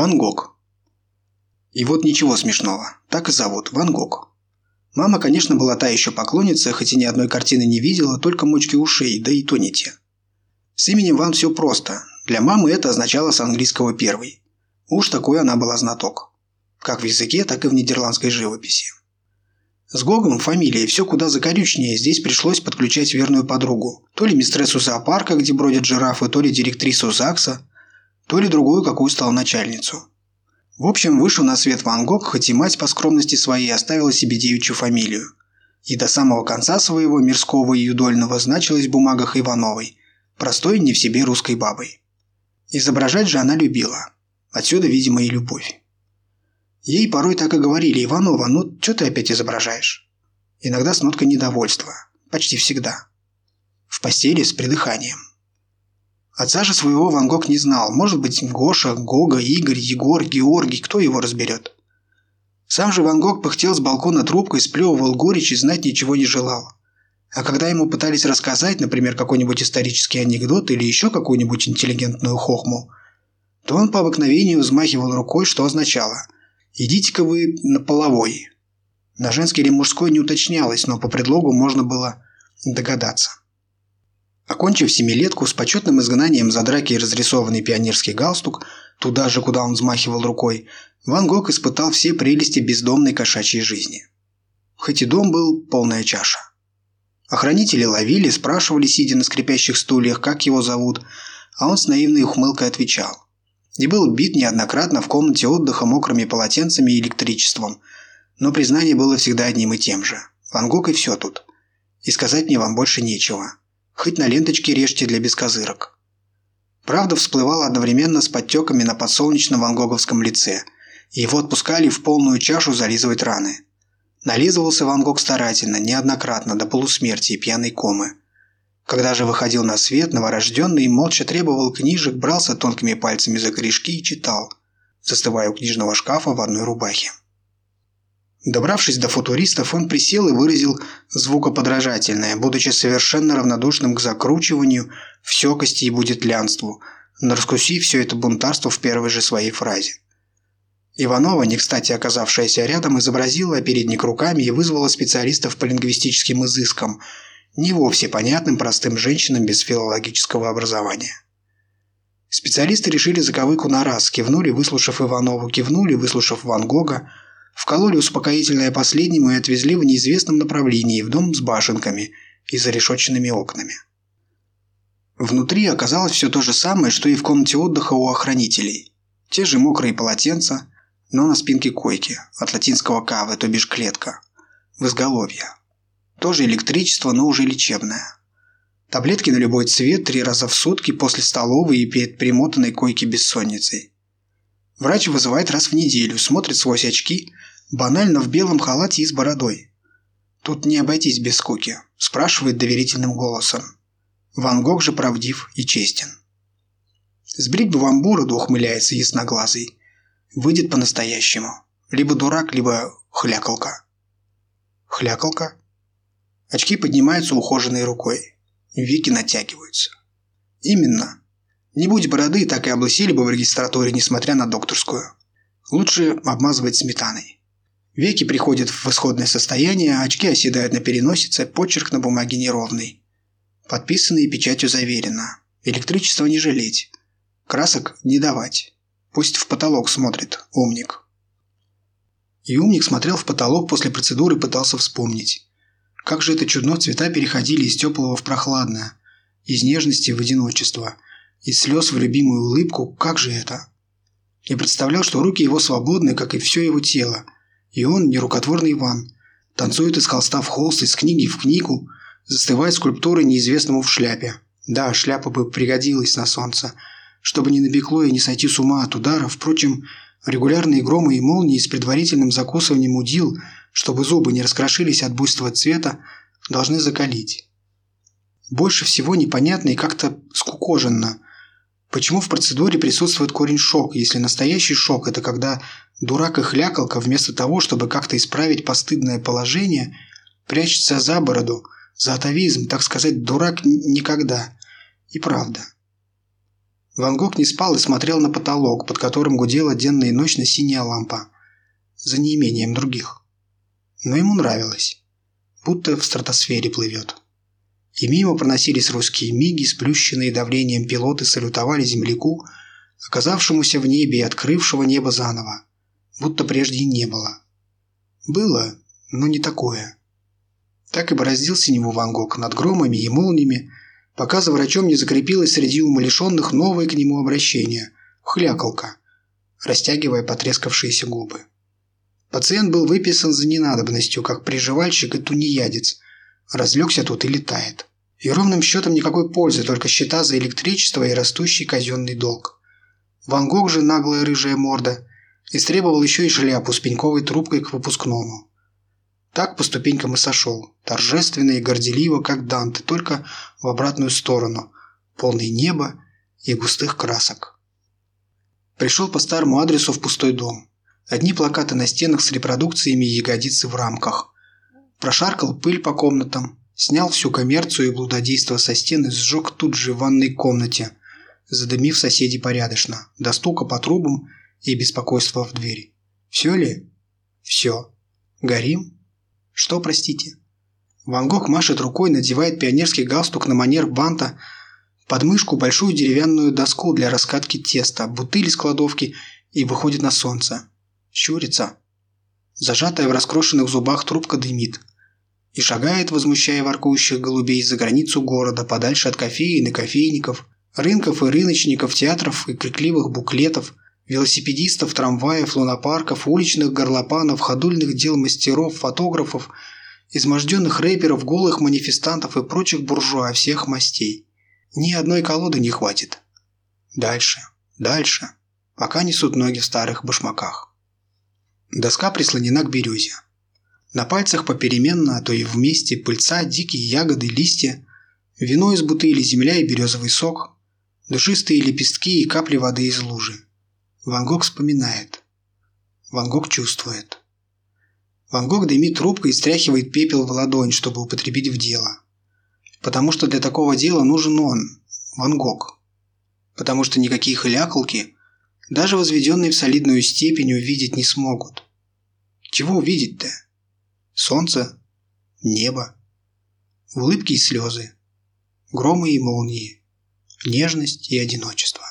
Ван Гог. И вот ничего смешного. Так и зовут. Ван Гог. Мама, конечно, была та еще поклонница, хоть и ни одной картины не видела, только мочки ушей, да и то не те. С именем Ван все просто. Для мамы это означало с английского «первый». Уж такой она была знаток. Как в языке, так и в нидерландской живописи. С Гогом фамилией все куда закорючнее, здесь пришлось подключать верную подругу. То ли мистрессу зоопарка, где бродят жирафы, то ли директрису ЗАГСа, то ли другую какую стал начальницу. В общем, вышел на свет Ван Гог, хоть и мать по скромности своей оставила себе девичью фамилию. И до самого конца своего мирского и юдольного значилась в бумагах Ивановой, простой не в себе русской бабой. Изображать же она любила. Отсюда, видимо, и любовь. Ей порой так и говорили, Иванова, ну что ты опять изображаешь? Иногда с ноткой недовольства. Почти всегда. В постели с придыханием. Отца же своего Ван Гог не знал. Может быть, Гоша, Гога, Игорь, Егор, Георгий, кто его разберет? Сам же Ван Гог пыхтел с балкона трубкой, сплевывал горечь и знать ничего не желал. А когда ему пытались рассказать, например, какой-нибудь исторический анекдот или еще какую-нибудь интеллигентную хохму, то он по обыкновению взмахивал рукой, что означало «Идите-ка вы на половой». На женский или мужской не уточнялось, но по предлогу можно было догадаться. Окончив семилетку с почетным изгнанием за драки и разрисованный пионерский галстук, туда же, куда он взмахивал рукой, Ван Гог испытал все прелести бездомной кошачьей жизни. Хоть и дом был полная чаша. Охранители ловили, спрашивали, сидя на скрипящих стульях, как его зовут, а он с наивной ухмылкой отвечал. И был бит неоднократно в комнате отдыха мокрыми полотенцами и электричеством, но признание было всегда одним и тем же. Ван Гог и все тут. И сказать мне вам больше нечего. Хоть на ленточке режьте для бескозырок. Правда всплывала одновременно с подтеками на подсолнечном вангоговском лице, его отпускали в полную чашу зализывать раны. Нализывался Ван Гог старательно, неоднократно, до полусмерти и пьяной комы. Когда же выходил на свет, новорожденный молча требовал книжек, брался тонкими пальцами за корешки и читал, застывая у книжного шкафа в одной рубахе. Добравшись до футуристов, он присел и выразил звукоподражательное, будучи совершенно равнодушным к закручиванию, всекости и будетлянству, раскусив все это бунтарство в первой же своей фразе. Иванова, не кстати оказавшаяся рядом, изобразила передник руками и вызвала специалистов по лингвистическим изыскам, не вовсе понятным простым женщинам без филологического образования. Специалисты решили заковыку на раз, кивнули, выслушав Иванову, кивнули, выслушав Ван Гога, Вкололи успокоительное последнему и отвезли в неизвестном направлении в дом с башенками и зарешоченными окнами. Внутри оказалось все то же самое, что и в комнате отдыха у охранителей. Те же мокрые полотенца, но на спинке койки, от латинского «кавы», то бишь клетка, в изголовье. Тоже электричество, но уже лечебное. Таблетки на любой цвет три раза в сутки после столовой и перед примотанной койки бессонницей. Врач вызывает раз в неделю, смотрит сквозь очки, банально в белом халате и с бородой. Тут не обойтись без скуки, спрашивает доверительным голосом. Ван Гог же правдив и честен. Сбрить бы вам бороду, ухмыляется ясноглазый. Выйдет по-настоящему. Либо дурак, либо хлякалка. Хлякалка? Очки поднимаются ухоженной рукой. Веки натягиваются. Именно. Не будь бороды, так и облысили бы в регистратуре, несмотря на докторскую. Лучше обмазывать сметаной. Веки приходят в исходное состояние, очки оседают на переносице, почерк на бумаге неровный. Подписанный печатью заверено. Электричество не жалеть. Красок не давать. Пусть в потолок смотрит, умник. И умник смотрел в потолок после процедуры и пытался вспомнить. Как же это чудно цвета переходили из теплого в прохладное, из нежности в одиночество – из слез в любимую улыбку, как же это? Я представлял, что руки его свободны, как и все его тело, и он не рукотворный Иван. Танцует из холста в холст, из книги в книгу, застывает скульптурой неизвестному в шляпе. Да, шляпа бы пригодилась на солнце, чтобы не набекло и не сойти с ума от удара. Впрочем, регулярные громы и молнии с предварительным закусыванием удил, чтобы зубы не раскрошились от буйства цвета, должны закалить. Больше всего непонятно и как-то скукоженно – Почему в процедуре присутствует корень шок, если настоящий шок – это когда дурак и хлякалка вместо того, чтобы как-то исправить постыдное положение, прячется за бороду, за атовизм, так сказать, дурак никогда. И правда. Ван Гог не спал и смотрел на потолок, под которым гудела денно и ночно синяя лампа, за неимением других. Но ему нравилось, будто в стратосфере плывет. И мимо проносились русские миги, сплющенные давлением пилоты салютовали земляку, оказавшемуся в небе и открывшего небо заново, будто прежде и не было. Было, но не такое. Так и бороздил синеву Ван Гог над громами и молниями, пока за врачом не закрепилось среди умалишенных новое к нему обращение – хлякалка, растягивая потрескавшиеся губы. Пациент был выписан за ненадобностью, как приживальщик и тунеядец. Разлегся тут и летает. И ровным счетом никакой пользы, только счета за электричество и растущий казенный долг. Ван Гог же, наглая рыжая морда, истребовал еще и шляпу с пеньковой трубкой к выпускному. Так по ступенькам и сошел, торжественно и горделиво, как Данте, только в обратную сторону, полный неба и густых красок. Пришел по старому адресу в пустой дом. Одни плакаты на стенах с репродукциями ягодицы в рамках. Прошаркал пыль по комнатам, снял всю коммерцию и блудодейство со стены сжег тут же в ванной комнате, задымив соседей порядочно, до стука по трубам и беспокойства в двери. Все ли? Все. Горим? Что, простите? Ван Гог машет рукой, надевает пионерский галстук на манер банта, под мышку большую деревянную доску для раскатки теста, бутыль из кладовки и выходит на солнце. Щурится. Зажатая в раскрошенных зубах трубка дымит. И шагает, возмущая воркующих голубей, за границу города, подальше от кофеин и кофейников, рынков и рыночников, театров и крикливых буклетов, велосипедистов, трамваев, лунопарков, уличных горлопанов, ходульных дел мастеров, фотографов, изможденных рэперов, голых манифестантов и прочих буржуа всех мастей. Ни одной колоды не хватит. Дальше, дальше, пока несут ноги в старых башмаках. Доска прислонена к березе. На пальцах попеременно, а то и вместе, пыльца, дикие ягоды, листья, вино из бутыли, земля и березовый сок, душистые лепестки и капли воды из лужи. Ван Гог вспоминает. Ван Гог чувствует. Ван Гог дымит трубкой и стряхивает пепел в ладонь, чтобы употребить в дело. Потому что для такого дела нужен он, Ван Гог. Потому что никакие хлякалки, даже возведенные в солидную степень, увидеть не смогут. Чего увидеть-то? Солнце, небо, улыбки и слезы, громы и молнии, нежность и одиночество.